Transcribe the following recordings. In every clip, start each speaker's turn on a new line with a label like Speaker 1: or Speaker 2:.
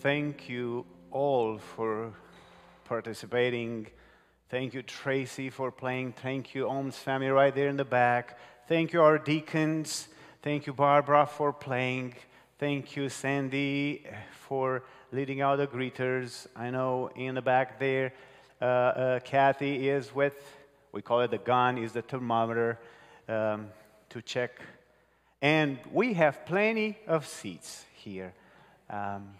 Speaker 1: thank you all for participating. Thank you, Tracy, for playing. Thank you, Ohms family, right there in the back. Thank you, our deacons. Thank you, Barbara, for playing. Thank you, Sandy, for leading out the greeters. I know in the back there, uh, uh, Kathy is with, we call it the gun, is the thermometer um, to check. And we have plenty of seats here. Um,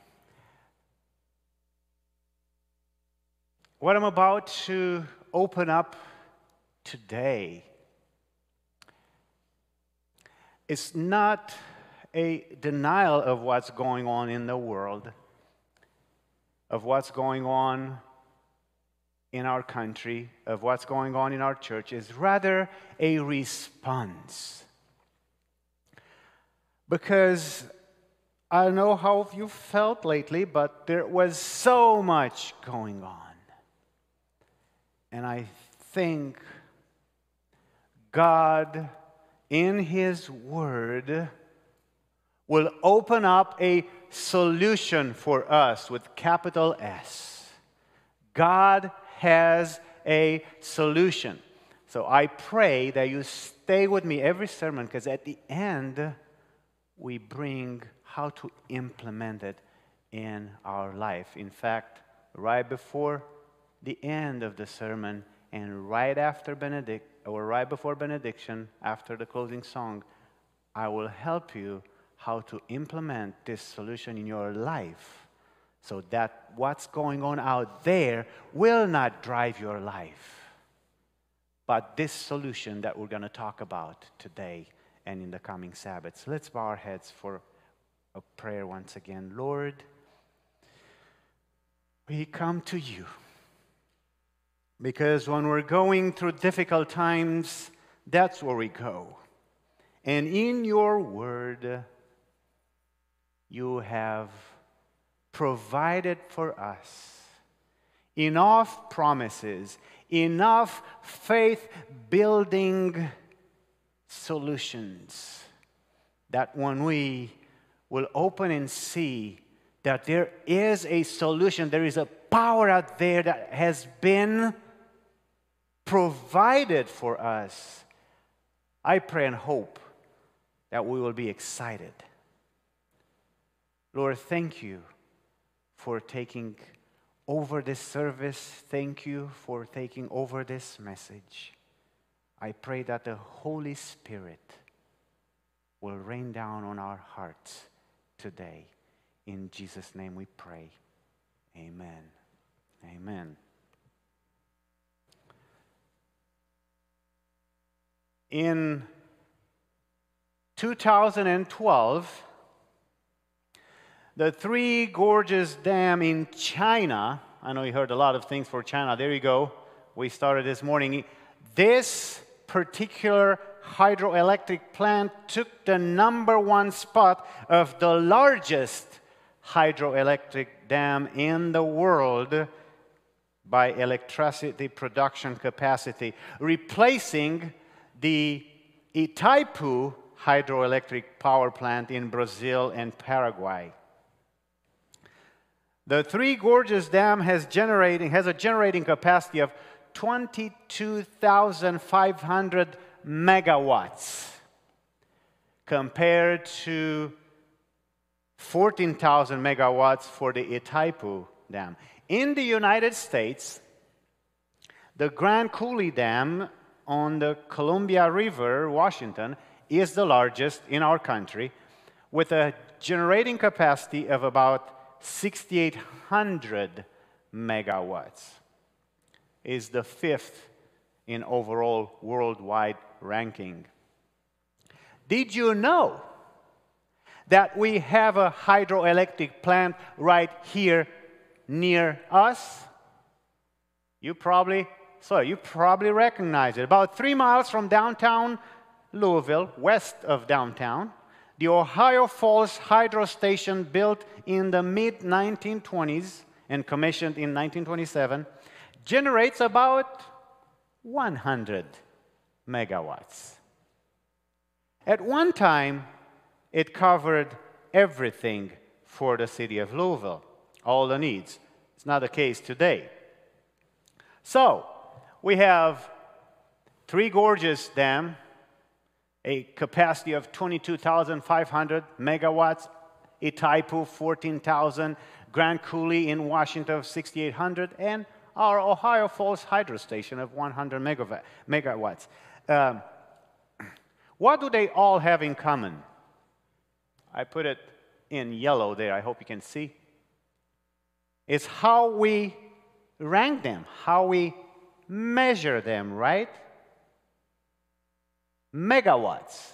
Speaker 1: what I'm about to open up today is not a denial of what's going on in the world, of what's going on in our country, of what's going on in our church, is rather a response. Because I don't know how you felt lately, but there was so much going on. And I think God, in His Word, will open up a solution for us with capital S. God has a solution. So I pray that you stay with me every sermon because at the end, we bring how to implement it in our life. In fact, right before the end of the sermon and right after benedict or right before benediction, after the closing song, I will help you how to implement this solution in your life so that what's going on out there will not drive your life. But this solution that we're going to talk about today and in the coming Sabbaths. Let's bow our heads for a prayer once again. Lord, we come to you because when we're going through difficult times, that's where we go. And in your word, you have provided for us enough promises, enough faith building solutions that when we will open and see that there is a solution, there is a power out there that has been provided for us, I pray and hope that we will be excited Lord, thank you for taking over this service. Thank you for taking over this message. I pray that the Holy Spirit will rain down on our hearts today. In Jesus' name we pray. Amen. Amen. In 2012, the Three Gorges Dam in China. I know you heard a lot of things for China. There you go. We started this morning. This particular hydroelectric plant took the number one spot of the largest hydroelectric dam in the world by electricity production capacity, replacing the Itaipu hydroelectric power plant in Brazil and Paraguay. The Three Gorges Dam has, generating, has a generating capacity of 22,500 megawatts compared to 14,000 megawatts for the Itaipu Dam. In the United States, the Grand Coulee Dam on the Columbia River, Washington, is the largest in our country with a generating capacity of about 6,800 megawatts, is the fifth in overall worldwide ranking. Did you know that we have a hydroelectric plant right here near us? You probably so you probably recognize it. About three miles from downtown Louisville, west of downtown, the Ohio Falls Hydro Station, built in the mid 1920s and commissioned in 1927, generates about 100 megawatts. At one time, it covered everything for the city of Louisville. all the needs. It's not the case today. So, we have Three Gorges Dam, a capacity of 22,500 megawatts, Itaipu 14,000, Grand Coulee in Washington 6,800, and our Ohio Falls Hydro Station of 100 megawatts. Um, what do they all have in common? I put it in yellow there, I hope you can see. It's how we rank them, how we measure them, right? Megawatts.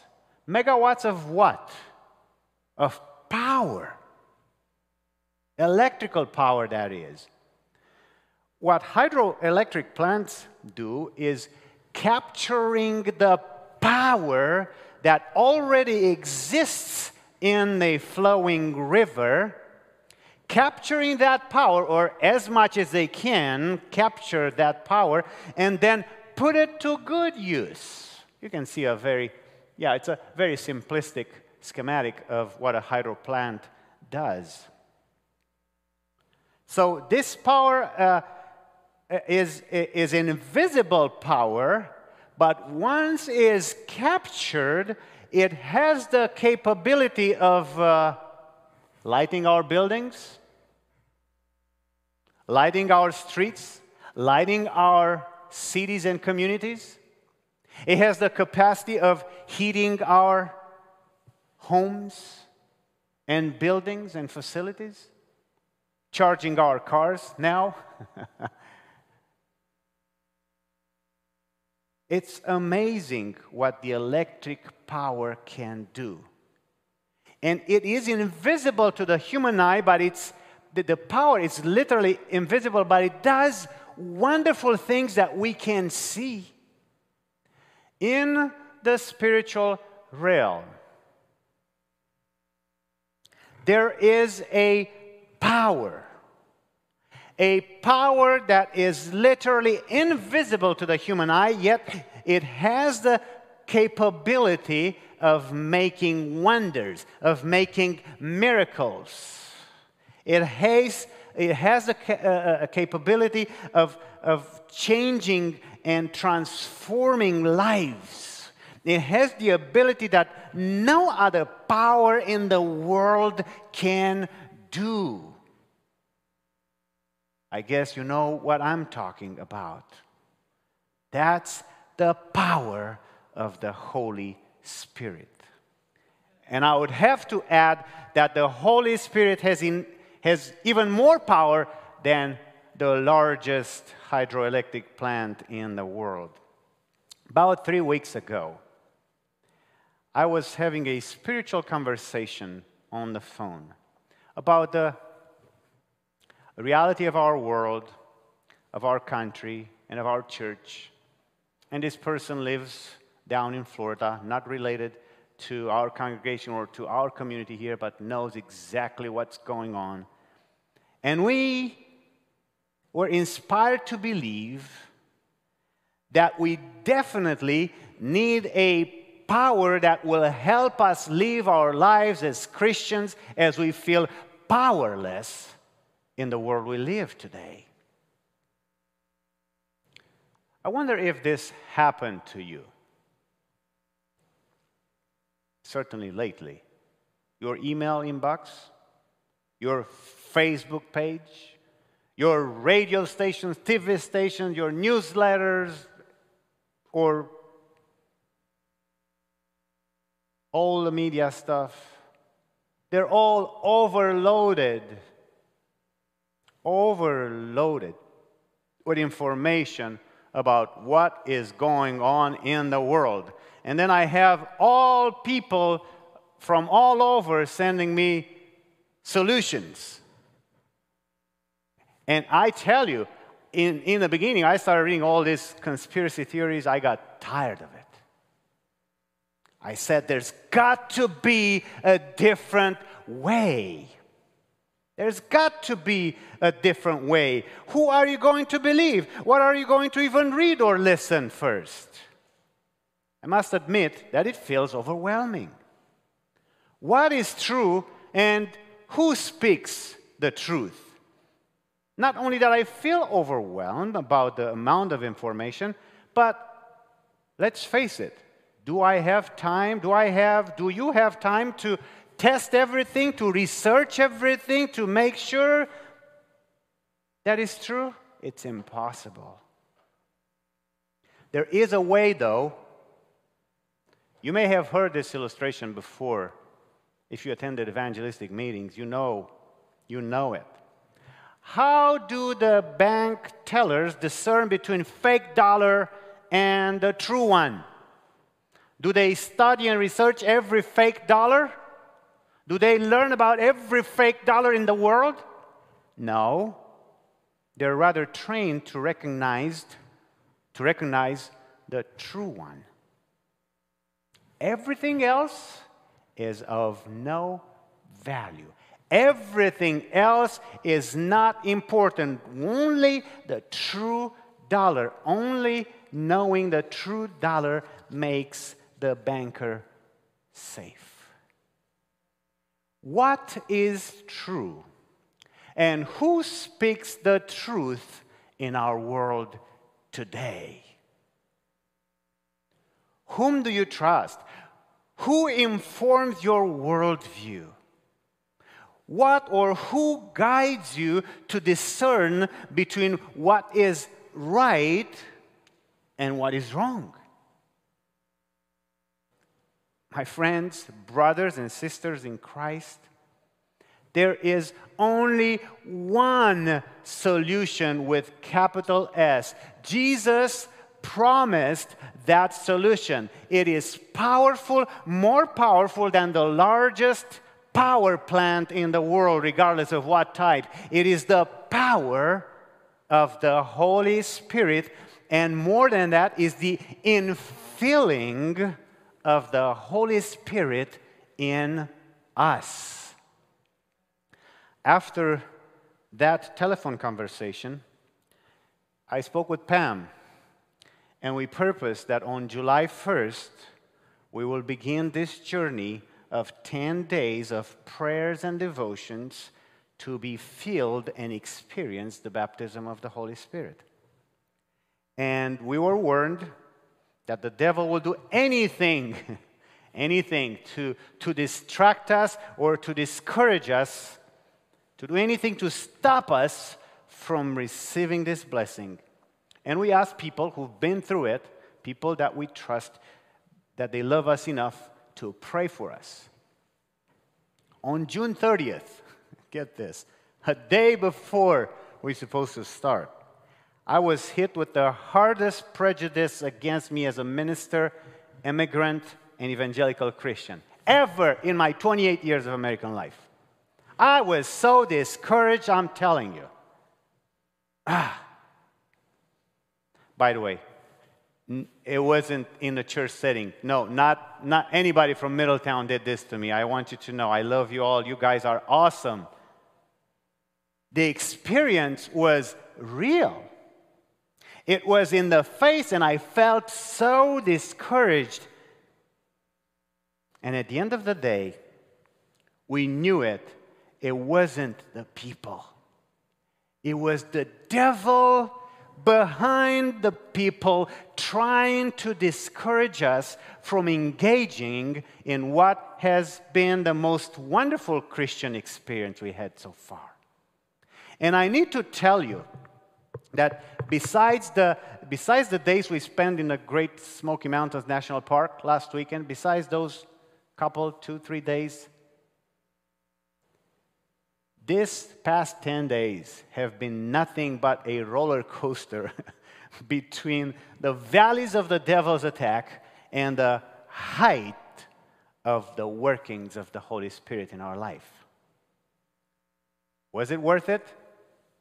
Speaker 1: Megawatts of what? Of power. Electrical power, that is. What hydroelectric plants do is capturing the power that already exists in the flowing river, capturing that power, or as much as they can, capture that power, and then put it to good use. You can see a very, yeah, it's a very simplistic schematic of what a hydro plant does. So this power uh, is, is an invisible power, but once is captured, it has the capability of uh, lighting our buildings, lighting our streets, lighting our cities and communities. It has the capacity of heating our homes and buildings and facilities, charging our cars now. it's amazing what the electric power can do. And it is invisible to the human eye, but it's the, the power is literally invisible, but it does wonderful things that we can see in the spiritual realm there is a power. A power that is literally invisible to the human eye, yet it has the capability of making wonders, of making miracles. It has, it has a, a, a capability of, of changing and transforming lives. It has the ability that no other power in the world can do. I guess you know what I'm talking about. That's the power of the Holy Spirit. And I would have to add that the Holy Spirit has, in, has even more power than the largest hydroelectric plant in the world. About three weeks ago, I was having a spiritual conversation on the phone about the reality of our world, of our country, and of our church. And this person lives down in Florida, not related to our congregation or to our community here, but knows exactly what's going on. And we were inspired to believe that we definitely need a power that will help us live our lives as Christians as we feel powerless in the world we live today. I wonder if this happened to you. Certainly lately. Your email inbox, your Facebook page, your radio stations, TV stations, your newsletters, or all the media stuff, they're all overloaded, overloaded with information about what is going on in the world. And then I have all people from all over sending me solutions. And I tell you, in, in the beginning, I started reading all these conspiracy theories. I got tired of it. I said, there's got to be a different way. There's got to be a different way. Who are you going to believe? What are you going to even read or listen first? I must admit that it feels overwhelming. What is true and who speaks the truth? Not only that I feel overwhelmed about the amount of information, but let's face it, do I have time? Do I have, do you have time to test everything, to research everything, to make sure that is true? It's impossible. There is a way, though. You may have heard this illustration before. If you attended evangelistic meetings, you know, you know it. How do the bank tellers discern between fake dollar and the true one? Do they study and research every fake dollar? Do they learn about every fake dollar in the world? No. They're rather trained to recognize, to recognize the true one. Everything else is of no value. Everything else is not important. Only the true dollar, only knowing the true dollar makes the banker safe. What is true? And who speaks the truth in our world today? Whom do you trust? Who informs your worldview? What or who guides you to discern between what is right and what is wrong? My friends, brothers, and sisters in Christ, there is only one solution with capital S. Jesus promised that solution. It is powerful, more powerful than the largest power plant in the world, regardless of what type. It is the power of the Holy Spirit, and more than that, is the infilling of the Holy Spirit in us. After that telephone conversation, I spoke with Pam, and we purpose that on July 1st, we will begin this journey of 10 days of prayers and devotions to be filled and experience the baptism of the Holy Spirit. And we were warned that the devil will do anything, anything to, to distract us or to discourage us to do anything to stop us from receiving this blessing. And we ask people who've been through it, people that we trust, that they love us enough to pray for us. On June 30th, get this, a day before we're supposed to start, I was hit with the hardest prejudice against me as a minister, immigrant, and evangelical Christian ever in my 28 years of American life. I was so discouraged, I'm telling you. Ah. By the way, it wasn't in the church setting. No, not, not anybody from Middletown did this to me. I want you to know I love you all. You guys are awesome. The experience was real. It was in the face, and I felt so discouraged. And at the end of the day, we knew it it wasn't the people, it was the devil behind the people trying to discourage us from engaging in what has been the most wonderful Christian experience we had so far. And I need to tell you that besides the, besides the days we spent in the Great Smoky Mountains National Park last weekend, besides those couple, two, three days, this past 10 days have been nothing but a roller coaster between the valleys of the devil's attack and the height of the workings of the Holy Spirit in our life. Was it worth it?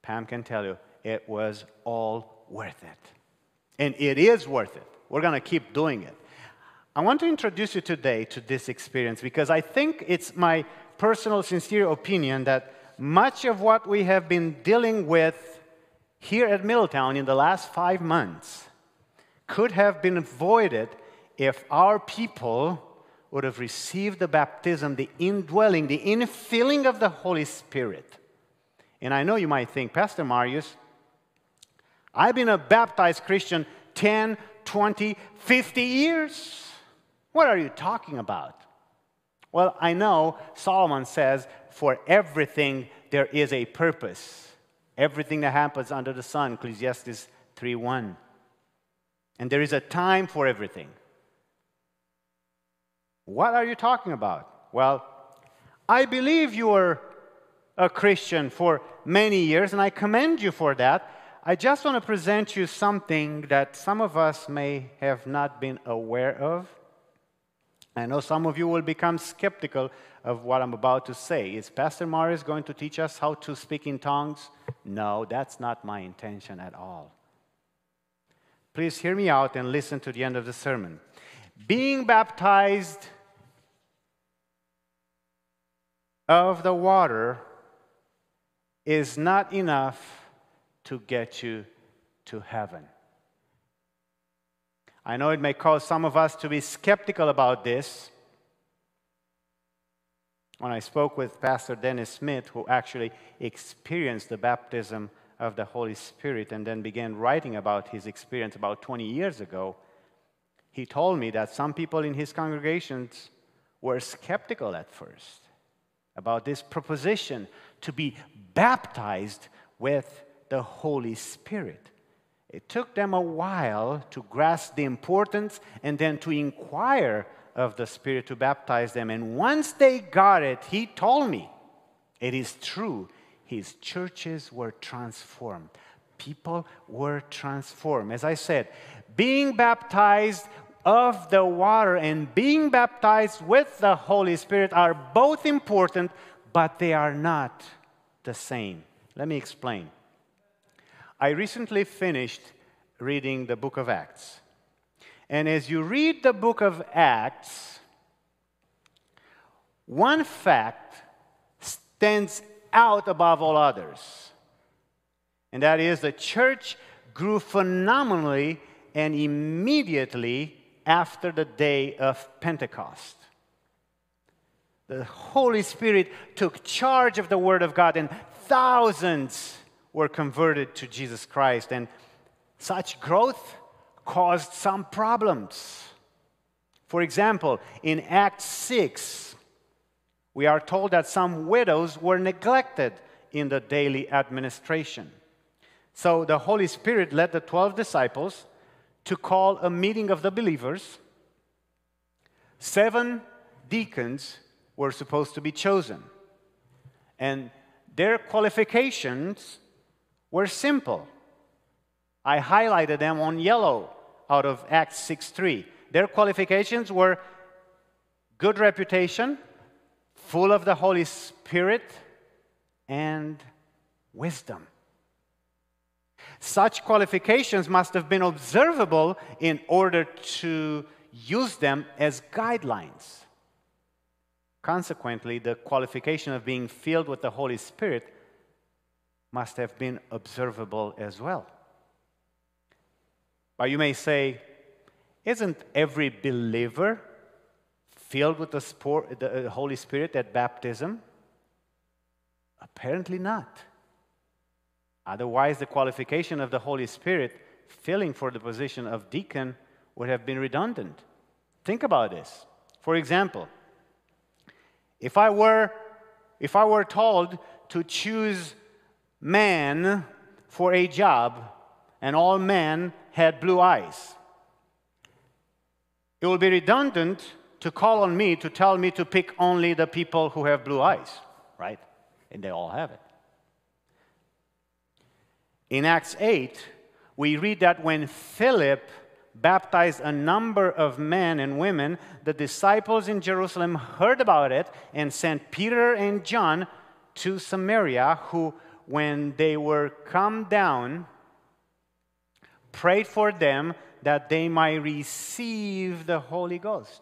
Speaker 1: Pam can tell you it was all worth it. And it is worth it. We're going to keep doing it. I want to introduce you today to this experience because I think it's my personal, sincere opinion that much of what we have been dealing with here at Middletown in the last five months could have been avoided if our people would have received the baptism, the indwelling, the infilling of the Holy Spirit And I know you might think, Pastor Marius, I've been a baptized Christian 10, 20, 50 years. What are you talking about? Well, I know Solomon says, for everything there is a purpose. Everything that happens under the sun, Ecclesiastes 3:1. And there is a time for everything. What are you talking about? Well, I believe you were a Christian for many years, and I commend you for that. I just want to present you something that some of us may have not been aware of. I know some of you will become skeptical of what I'm about to say. Is Pastor Marius going to teach us how to speak in tongues? No, that's not my intention at all. Please hear me out and listen to the end of the sermon. Being baptized of the water is not enough to get you to heaven. I know it may cause some of us to be skeptical about this. When I spoke with Pastor Dennis Smith, who actually experienced the baptism of the Holy Spirit and then began writing about his experience about 20 years ago, he told me that some people in his congregations were skeptical at first about this proposition to be baptized with the Holy Spirit. It took them a while to grasp the importance and then to inquire of the Spirit to baptize them. And once they got it, he told me, it is true, his churches were transformed. People were transformed. As I said, being baptized of the water and being baptized with the Holy Spirit are both important, but they are not the same. Let me explain. I recently finished reading the book of Acts. And as you read the book of Acts, one fact stands out above all others. And that is the church grew phenomenally and immediately after the day of Pentecost. The Holy Spirit took charge of the Word of God, and thousands were converted to Jesus Christ. And such growth caused some problems. For example, in Acts 6, we are told that some widows were neglected in the daily administration. So the Holy Spirit led the 12 disciples to call a meeting of the believers. Seven deacons were supposed to be chosen. And their qualifications were simple. I highlighted them on yellow out of Acts 6:3. Their qualifications were good reputation, full of the Holy Spirit, and wisdom. Such qualifications must have been observable in order to use them as guidelines. Consequently, the qualification of being filled with the Holy Spirit must have been observable as well. But you may say, isn't every believer filled with the, sport, the uh, Holy Spirit at baptism? Apparently not. Otherwise, the qualification of the Holy Spirit filling for the position of deacon would have been redundant. Think about this. For example, if I were, if I were told to choose man for a job and all men had blue eyes, it would be redundant to call on me to tell me to pick only the people who have blue eyes, right? And they all have it. In Acts 8, we read that when Philip baptized a number of men and women, the disciples in Jerusalem heard about it and sent Peter and John to Samaria, who, when they were come down, prayed for them that they might receive the Holy Ghost.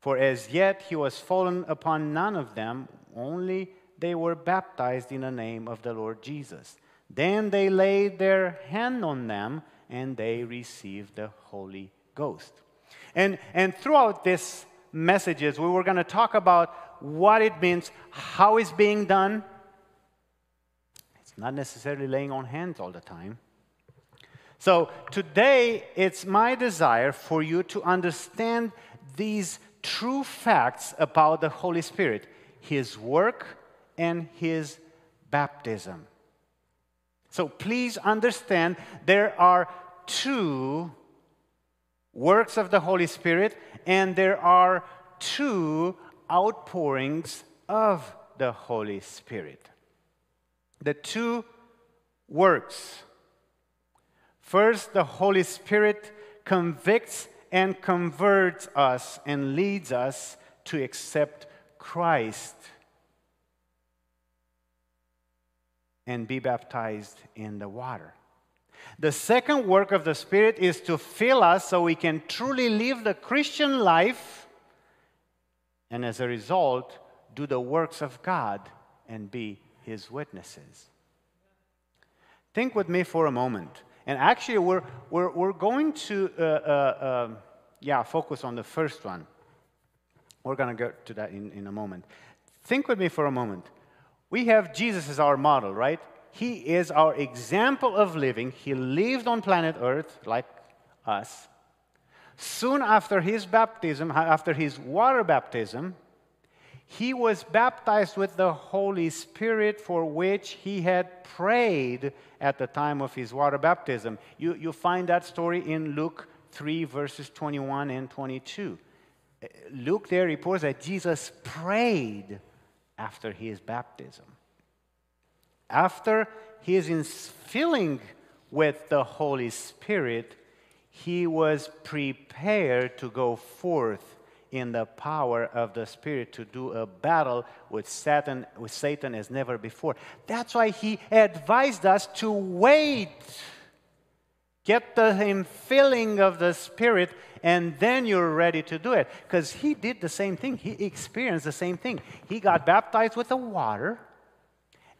Speaker 1: For as yet he was fallen upon none of them, only they were baptized in the name of the Lord Jesus. Then they laid their hand on them and they received the Holy Ghost. And, and throughout this messages, we were going to talk about what it means, how it's being done, not necessarily laying on hands all the time. So today, it's my desire for you to understand these true facts about the Holy Spirit, His work and His baptism. So please understand there are two works of the Holy Spirit, and there are two outpourings of the Holy Spirit. The two works. First, the Holy Spirit convicts and converts us and leads us to accept Christ and be baptized in the water. The second work of the Spirit is to fill us so we can truly live the Christian life and as a result, do the works of God and be His witnesses. Think with me for a moment. And actually, we're, we're, we're going to, uh, uh, uh, yeah, focus on the first one. We're going to get to that in, in a moment. Think with me for a moment. We have Jesus as our model, right? He is our example of living. He lived on planet Earth like us. Soon after his baptism, after his water baptism, he was baptized with the Holy Spirit for which he had prayed at the time of his water baptism. You, you find that story in Luke 3, verses 21 and 22. Uh, Luke there reports that Jesus prayed after his baptism. After his filling with the Holy Spirit, he was prepared to go forth in the power of the Spirit to do a battle with Satan, with Satan as never before. That's why he advised us to wait. Get the infilling of the Spirit, and then you're ready to do it. Because he did the same thing. He experienced the same thing. He got baptized with the water,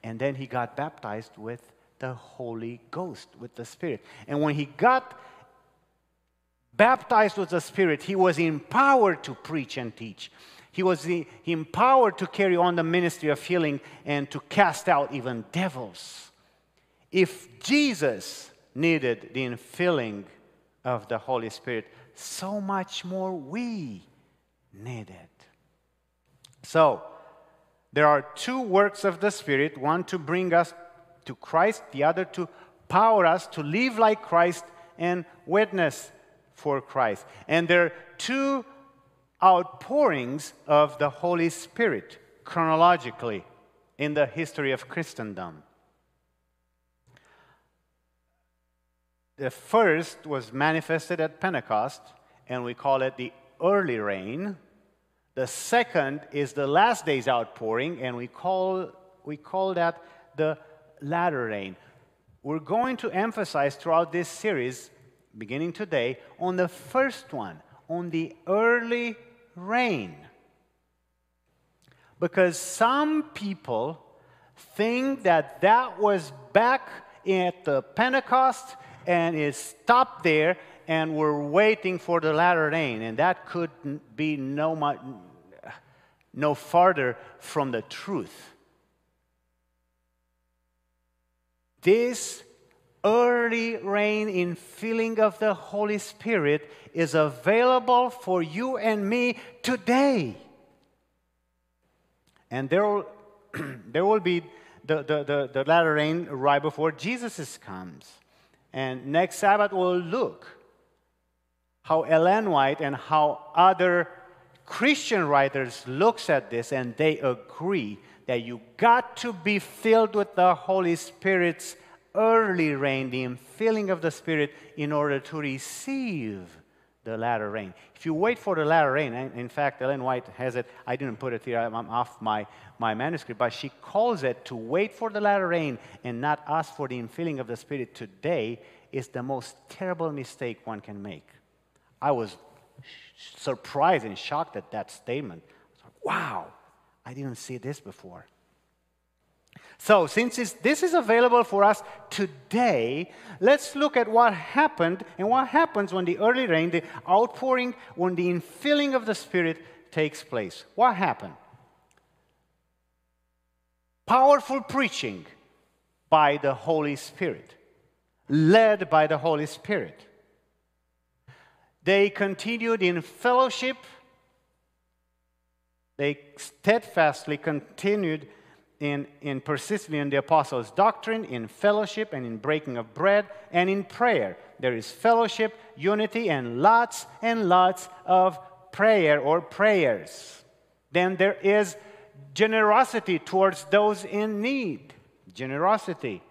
Speaker 1: and then he got baptized with the Holy Ghost, with the Spirit. And when he got baptized with the Spirit, he was empowered to preach and teach. He was empowered to carry on the ministry of healing and to cast out even devils. If Jesus needed the infilling of the Holy Spirit, so much more we need it. So, there are two works of the Spirit one to bring us to Christ, the other to power us to live like Christ and witness for Christ. And there are two outpourings of the Holy Spirit chronologically in the history of Christendom. The first was manifested at Pentecost, and we call it the early rain. The second is the last day's outpouring, and we call, we call that the latter rain. We're going to emphasize throughout this series beginning today, on the first one, on the early rain. Because some people think that that was back at the Pentecost and it stopped there and we're waiting for the latter rain. And that could be no, much, no farther from the truth. This early rain in filling of the Holy Spirit is available for you and me today. And there will, there will be the, the, the, the latter rain right before Jesus comes. And next Sabbath we'll look how Ellen White and how other Christian writers looks at this and they agree that you got to be filled with the Holy Spirit's early rain, the infilling of the Spirit, in order to receive the latter rain. If you wait for the latter rain, in fact, Ellen White has it, I didn't put it here, I'm off my, my manuscript, but she calls it to wait for the latter rain and not ask for the infilling of the Spirit today is the most terrible mistake one can make. I was surprised and shocked at that statement. wow, I didn't see this before. So, since this is available for us today, let's look at what happened and what happens when the early rain, the outpouring, when the infilling of the Spirit takes place. What happened? Powerful preaching, by the Holy Spirit, led by the Holy Spirit. They continued in fellowship. They steadfastly continued in, in persisting in the apostles' doctrine, in fellowship, and in breaking of bread, and in prayer. There is fellowship, unity, and lots and lots of prayer or prayers. Then there is generosity towards those in need. Generosity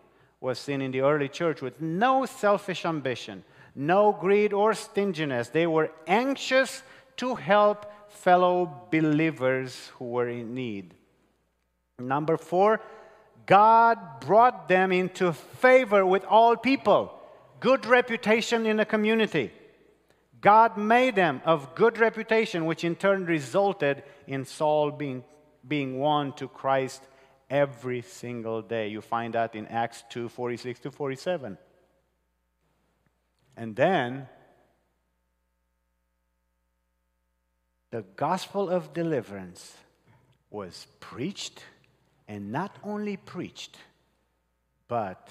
Speaker 1: was seen in the early church with no selfish ambition, no greed or stinginess. They were anxious to help fellow believers who were in need. Number four, God brought them into favor with all people, good reputation in the community. God made them of good reputation, which in turn resulted in Saul being, being won to Christ every single day. You find that in Acts 2 46 to 47. And then the gospel of deliverance was preached, and not only preached, but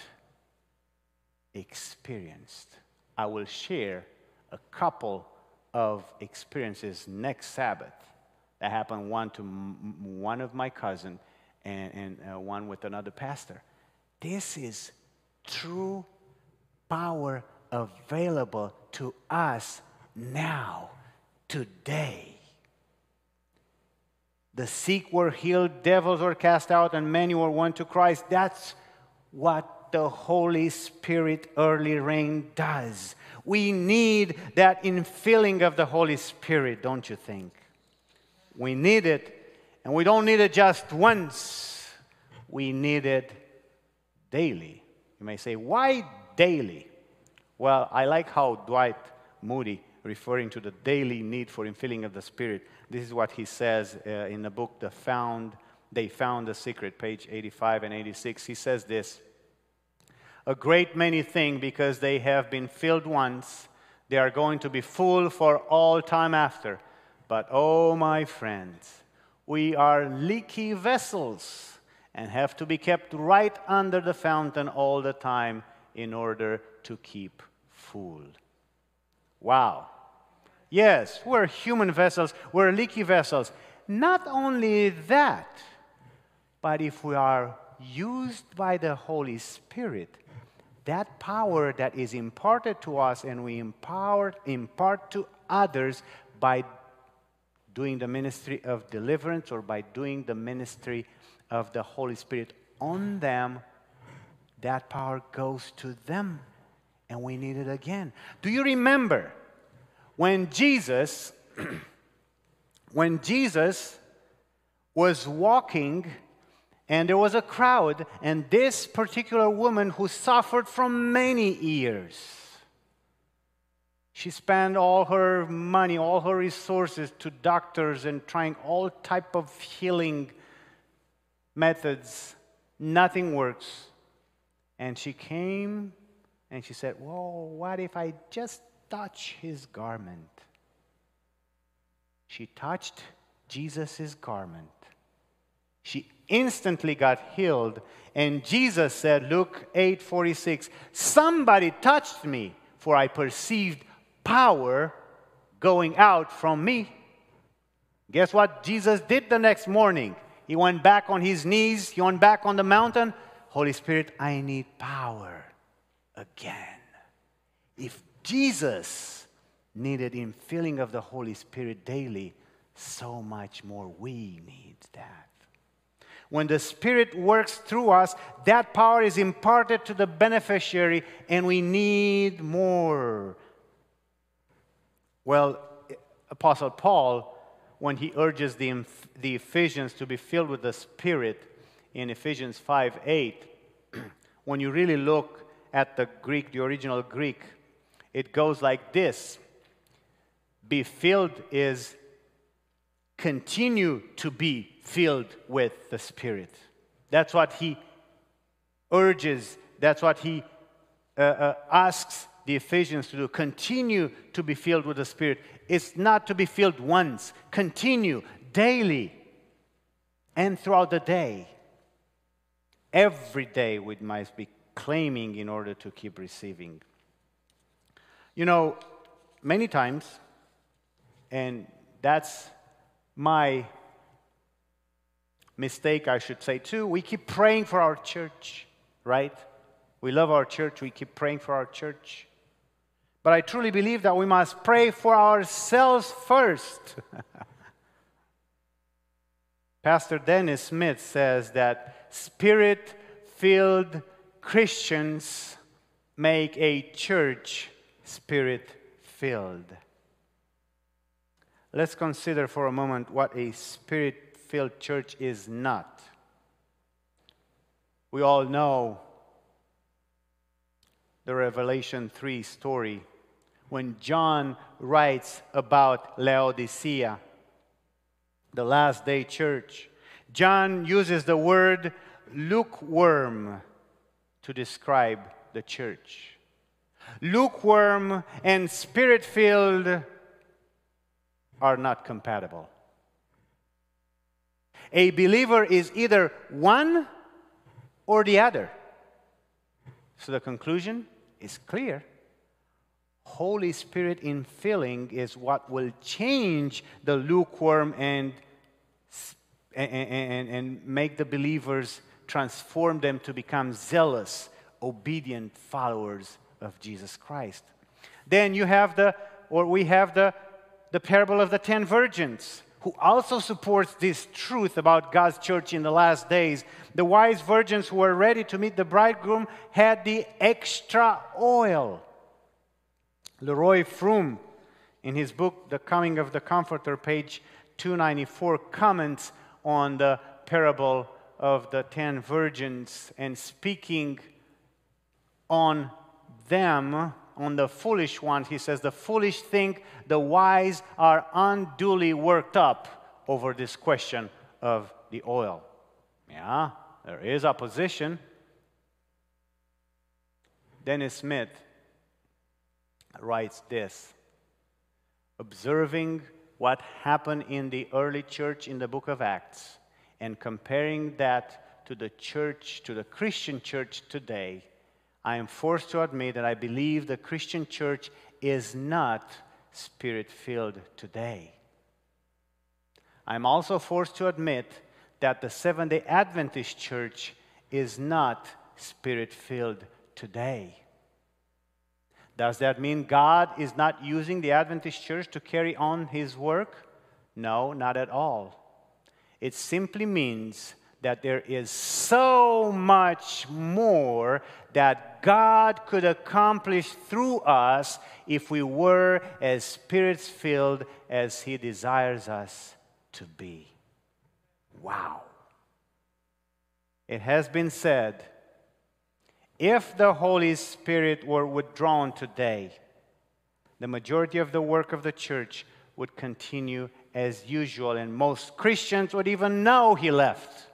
Speaker 1: experienced. I will share a couple of experiences next Sabbath that happened one to m- one of my cousin and, and uh, one with another pastor. This is true power available to us now, today. The sick were healed, devils were cast out, and many were won to Christ. That's what the Holy Spirit early rain does. We need that infilling of the Holy Spirit, don't you think? We need it, and we don't need it just once, we need it daily. You may say, why daily? Well, I like how Dwight Moody, referring to the daily need for infilling of the Spirit, this is what he says uh, in the book, The Found, They Found the Secret, page 85 and 86. He says this A great many think because they have been filled once, they are going to be full for all time after. But oh, my friends, we are leaky vessels and have to be kept right under the fountain all the time in order to keep full. Wow. Yes, we're human vessels, we're leaky vessels. Not only that, but if we are used by the Holy Spirit, that power that is imparted to us and we empower, impart to others by doing the ministry of deliverance or by doing the ministry of the Holy Spirit on them, that power goes to them and we need it again. Do you remember when Jesus, when Jesus was walking and there was a crowd, and this particular woman who suffered from many years, she spent all her money, all her resources to doctors and trying all type of healing methods. Nothing works. And she came and she said, Whoa, what if I just touch his garment. She touched Jesus' garment. She instantly got healed. And Jesus said, Luke 8 46, somebody touched me, for I perceived power going out from me. Guess what Jesus did the next morning? He went back on his knees, he went back on the mountain. Holy Spirit, I need power again. If Jesus needed infilling of the Holy Spirit daily, so much more we need that. When the Spirit works through us, that power is imparted to the beneficiary, and we need more. Well, Apostle Paul, when he urges the, the Ephesians to be filled with the Spirit in Ephesians 5 8, when you really look at the Greek, the original Greek, it goes like this Be filled is continue to be filled with the Spirit. That's what he urges, that's what he uh, uh, asks the Ephesians to do. Continue to be filled with the Spirit. It's not to be filled once, continue daily and throughout the day. Every day we must be claiming in order to keep receiving. You know, many times, and that's my mistake, I should say, too, we keep praying for our church, right? We love our church, we keep praying for our church. But I truly believe that we must pray for ourselves first. Pastor Dennis Smith says that spirit filled Christians make a church spirit filled. Let's consider for a moment what a spirit filled church is not. We all know the Revelation 3 story when John writes about Laodicea, the last day church. John uses the word lukewarm to describe the church. Lukewarm and spirit filled are not compatible. A believer is either one or the other. So the conclusion is clear. Holy Spirit infilling is what will change the lukewarm and, and, and, and make the believers transform them to become zealous, obedient followers of Jesus Christ. Then you have the, or we have the, the parable of the ten virgins, who also supports this truth about God's church in the last days. The wise virgins who were ready to meet the bridegroom had the extra oil. Leroy Froom, in his book, The Coming of the Comforter, page 294, comments on the parable of the ten virgins and speaking on them, on the foolish ones, he says, The foolish think the wise are unduly worked up over this question of the oil. Yeah, there is opposition. Dennis Smith writes this Observing what happened in the early church in the book of Acts and comparing that to the church, to the Christian church today, I am forced to admit that I believe the Christian church is not spirit filled today. I'm also forced to admit that the Seventh day Adventist church is not spirit filled today. Does that mean God is not using the Adventist church to carry on his work? No, not at all. It simply means that there is so much more that God could accomplish through us if we were as spirit filled as He desires us to be. Wow. It has been said if the Holy Spirit were withdrawn today, the majority of the work of the church would continue as usual, and most Christians would even know He left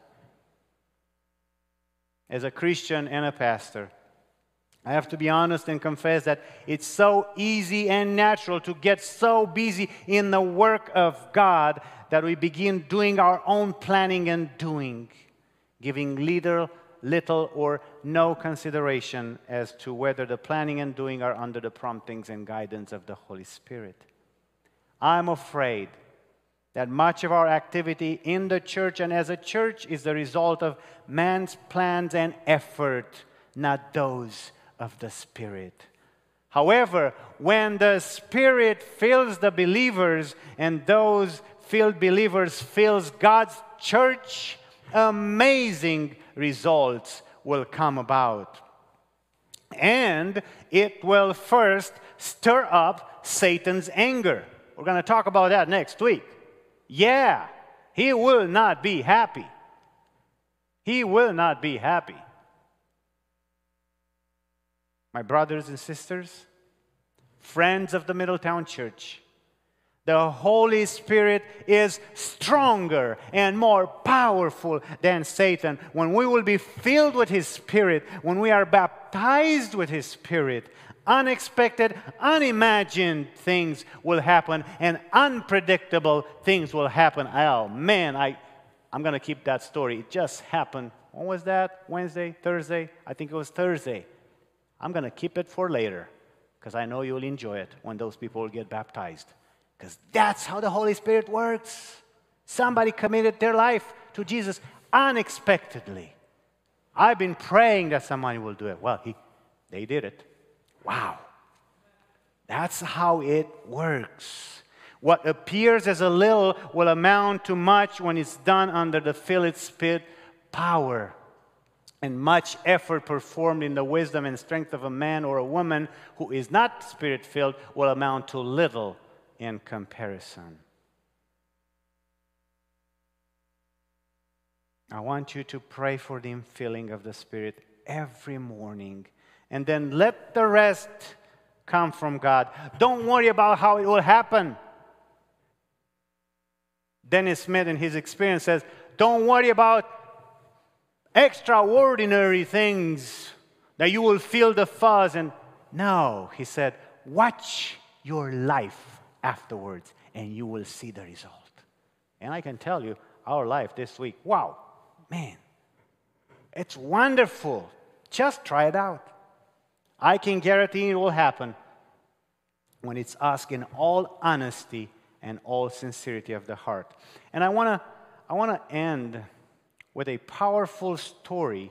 Speaker 1: as a Christian and a pastor. I have to be honest and confess that it's so easy and natural to get so busy in the work of God that we begin doing our own planning and doing, giving little, little or no consideration as to whether the planning and doing are under the promptings and guidance of the Holy Spirit. I'm afraid that much of our activity in the church and as a church is the result of man's plans and effort, not those of the Spirit. However, when the Spirit fills the believers and those filled believers fills God's church, amazing results will come about. And it will first stir up Satan's anger. We're going to talk about that next week. Yeah, he will not be happy. He will not be happy. My brothers and sisters, friends of the Middletown Church, the Holy Spirit is stronger and more powerful than Satan. When we will be filled with His Spirit, when we are baptized with His Spirit, unexpected, unimagined things will happen and unpredictable things will happen. Oh man, I, I'm going to keep that story. It just happened. When was that? Wednesday? Thursday? I think it was Thursday. I'm going to keep it for later because I know you'll enjoy it when those people get baptized. Because that's how the Holy Spirit works. Somebody committed their life to Jesus unexpectedly. I've been praying that somebody will do it. Well, he, they did it. Wow. That's how it works. What appears as a little will amount to much when it's done under the Philip Spirit power. And much effort performed in the wisdom and strength of a man or a woman who is not spirit filled will amount to little in comparison. I want you to pray for the infilling of the Spirit every morning and then let the rest come from God. Don't worry about how it will happen. Dennis Smith, in his experience, says, Don't worry about extraordinary things that you will feel the fuzz. And no, he said, Watch your life afterwards and you will see the result. And I can tell you, our life this week, wow, man, it's wonderful. Just try it out. I can guarantee it will happen when it's asked in all honesty and all sincerity of the heart. And I want to I want to end with a powerful story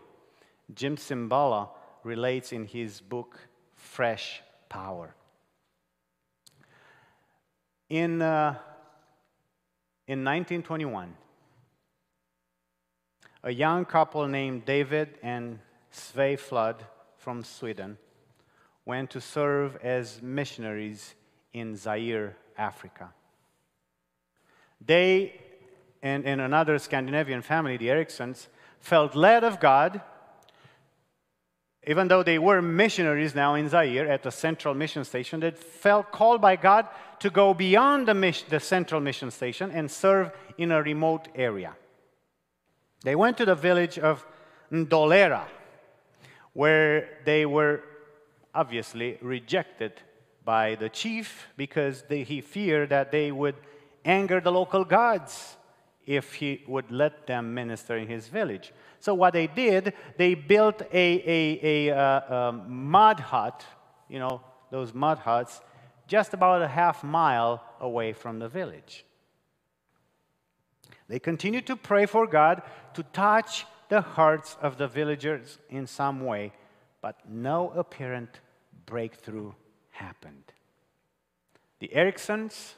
Speaker 1: Jim Cymbala relates in his book Fresh Power. In, uh, in 1921, a young couple named David and Svea Flood from Sweden went to serve as missionaries in Zaire, Africa. They and, and another Scandinavian family, the Ericsons, felt led of God, even though they were missionaries now in Zaire at the central mission station, they felt called by God to go beyond the, mission, the central mission station and serve in a remote area. They went to the village of Ndolera, where they were obviously rejected by the chief because they, he feared that they would anger the local gods if he would let them minister in his village. So what they did, they built a, a, a, uh, um, mud hut, you know, those mud huts, just about a half mile away from the village. They continued to pray for God to touch the hearts of the villagers in some way, but no apparent breakthrough happened. The Ericsons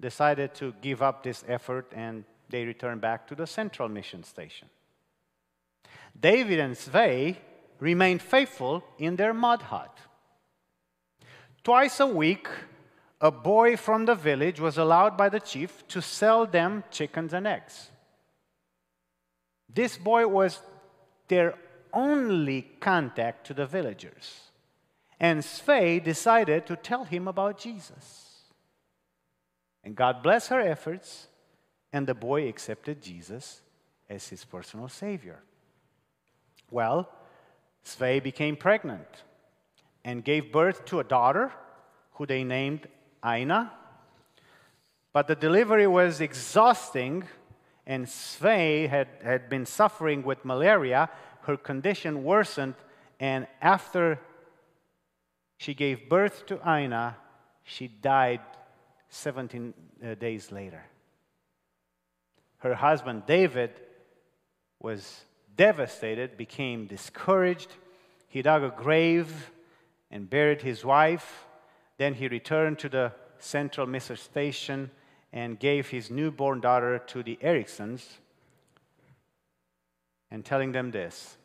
Speaker 1: decided to give up this effort and they returned back to the central mission station. David and Svea remained faithful in their mud hut. Twice a week, a boy from the village was allowed by the chief to sell them chickens and eggs. This boy was their only contact to the villagers. And Svea decided to tell him about Jesus. And God blessed her efforts, and the boy accepted Jesus as his personal Savior. Well, Svea became pregnant and gave birth to a daughter who they named Aina. But the delivery was exhausting, and Svea had, had been suffering with malaria. Her condition worsened, and after she gave birth to Aina, she died 17 uh, days later. Her husband, David, was devastated, became discouraged. He dug a grave and buried his wife. Then he returned to the central mission station and gave his newborn daughter to the Ericsons and telling them this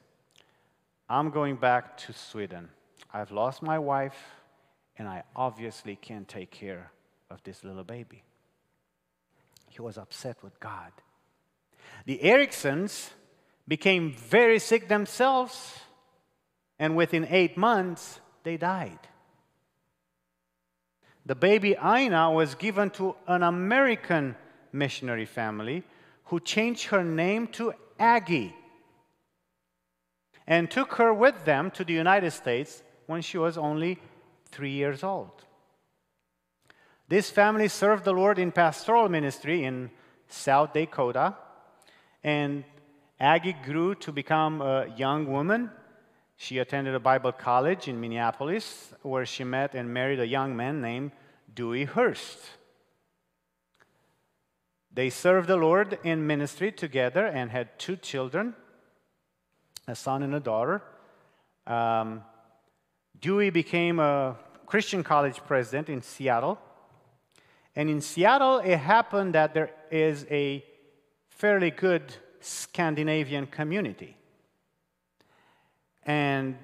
Speaker 1: I'm going back to Sweden. I've lost my wife, and I obviously can't take care of this little baby. He was upset with God. The Ericsons became very sick themselves, and within eight months, they died. The baby Aina was given to an American missionary family who changed her name to Aggie and took her with them to the United States when she was only three years old. This family served the Lord in pastoral ministry in South Dakota, And Aggie grew to become a young woman. She attended a Bible college in Minneapolis where she met and married a young man named Dewey Hurst. They served the Lord in ministry together and had two children a son and a daughter. Um, Dewey became a Christian college president in Seattle. And in Seattle, it happened that there is a fairly good Scandinavian community. And,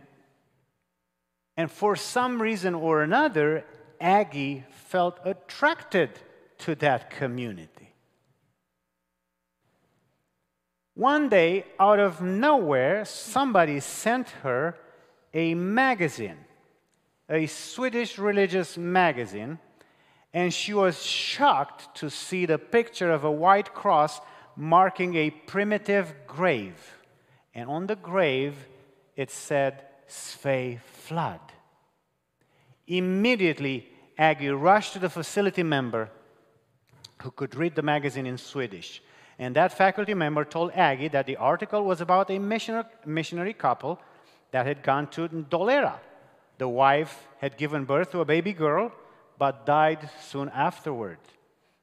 Speaker 1: and for some reason or another, Aggie felt attracted to that community. One day, out of nowhere, somebody sent her a magazine, a Swedish religious magazine, and she was shocked to see the picture of a white cross marking a primitive grave. And on the grave, it said, Svea Flood. Immediately, Aggie rushed to the facility member who could read the magazine in Swedish. And that faculty member told Aggie that the article was about a missionary couple that had gone to Dolera. The wife had given birth to a baby girl, but died soon afterward.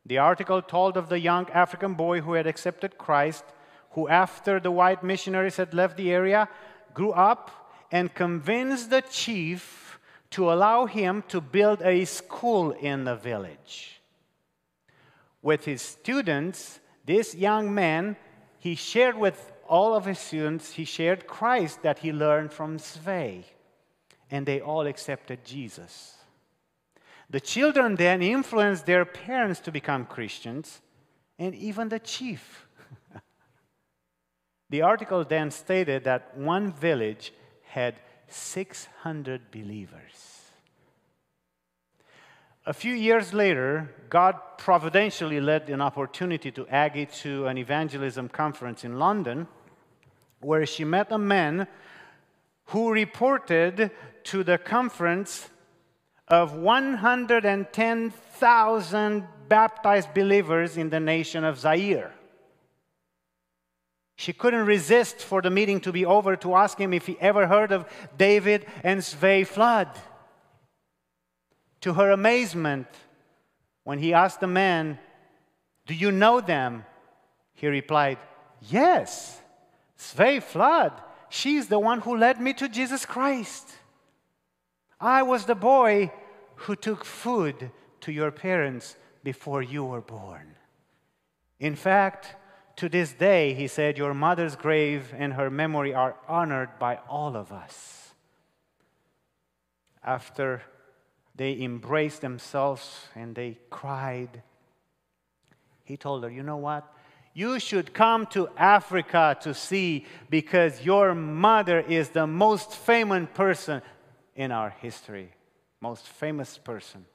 Speaker 1: The article told of the young African boy who had accepted Christ, who, after the white missionaries had left the area, grew up and convinced the chief to allow him to build a school in the village. With his students, this young man, he shared with all of his students, he shared Christ that he learned from Svea, and they all accepted Jesus. The children then influenced their parents to become Christians, and even the chief. the article then stated that one village had 600 believers. A few years later, God providentially led an opportunity to Aggie to an evangelism conference in London, where she met a man who reported to the conference of 110,000 baptized believers in the nation of Zaire. She couldn't resist for the meeting to be over to ask him if he ever heard of David and Svea Flood. To her amazement, when he asked the man, Do you know them? He replied, Yes, Svea Flood. She's the one who led me to Jesus Christ. I was the boy who took food to your parents before you were born. In fact, to this day, he said, Your mother's grave and her memory are honored by all of us. After they embraced themselves and they cried. He told her, You know what? You should come to Africa to see because your mother is the most famous person in our history, most famous person.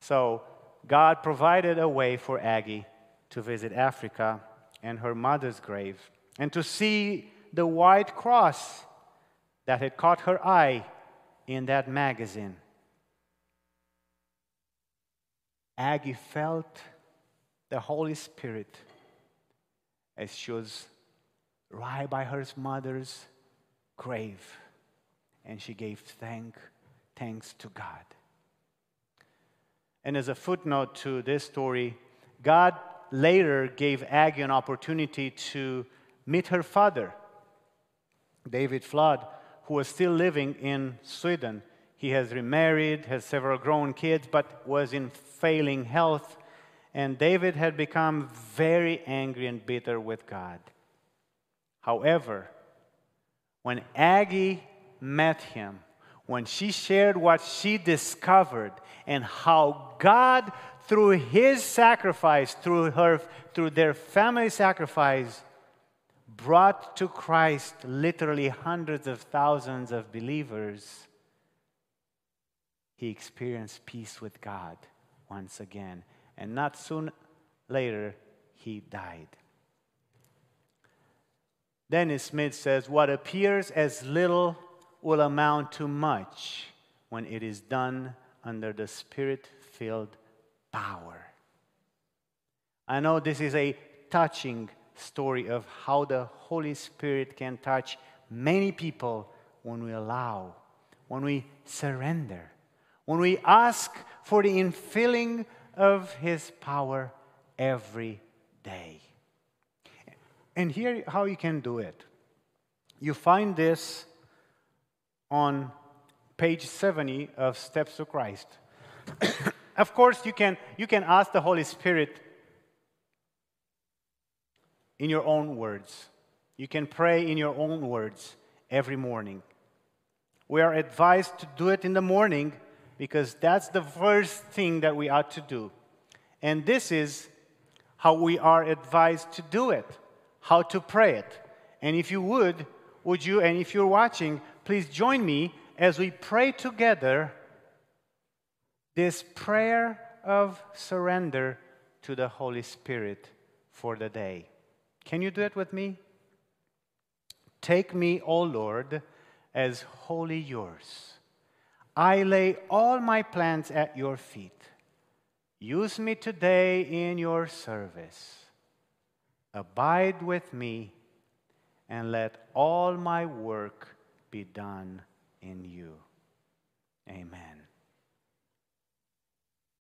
Speaker 1: So, God provided a way for Aggie to visit Africa and her mother's grave and to see the white cross that had caught her eye in that magazine. Aggie felt the Holy Spirit as she was right by her mother's grave and she gave thank, thanks to God. And as a footnote to this story, God later gave Aggie an opportunity to meet her father, David Flood, who was still living in Sweden. He has remarried, has several grown kids, but was in failing health. And David had become very angry and bitter with God. However, when Aggie met him, when she shared what she discovered and how God, through his sacrifice, through, her, through their family sacrifice, brought to Christ literally hundreds of thousands of believers, he experienced peace with God once again. And not soon later, he died. Dennis Smith says, What appears as little will amount to much when it is done under the spirit filled power. I know this is a touching story of how the Holy Spirit can touch many people when we allow, when we surrender, when we ask for the infilling of His power every day. And here, how you can do it. You find this on page 70 of Steps to Christ. of course, you can, you can ask the Holy Spirit in your own words. You can pray in your own words every morning. We are advised to do it in the morning because that's the first thing that we ought to do. And this is how we are advised to do it, how to pray it. And if you would, would you, and if you're watching, please join me as we pray together this prayer of surrender to the Holy Spirit for the day. Can you do it with me? Take me, O Lord, as wholly yours. I lay all my plans at your feet. Use me today in your service. Abide with me and let all my work be done in you. Amen.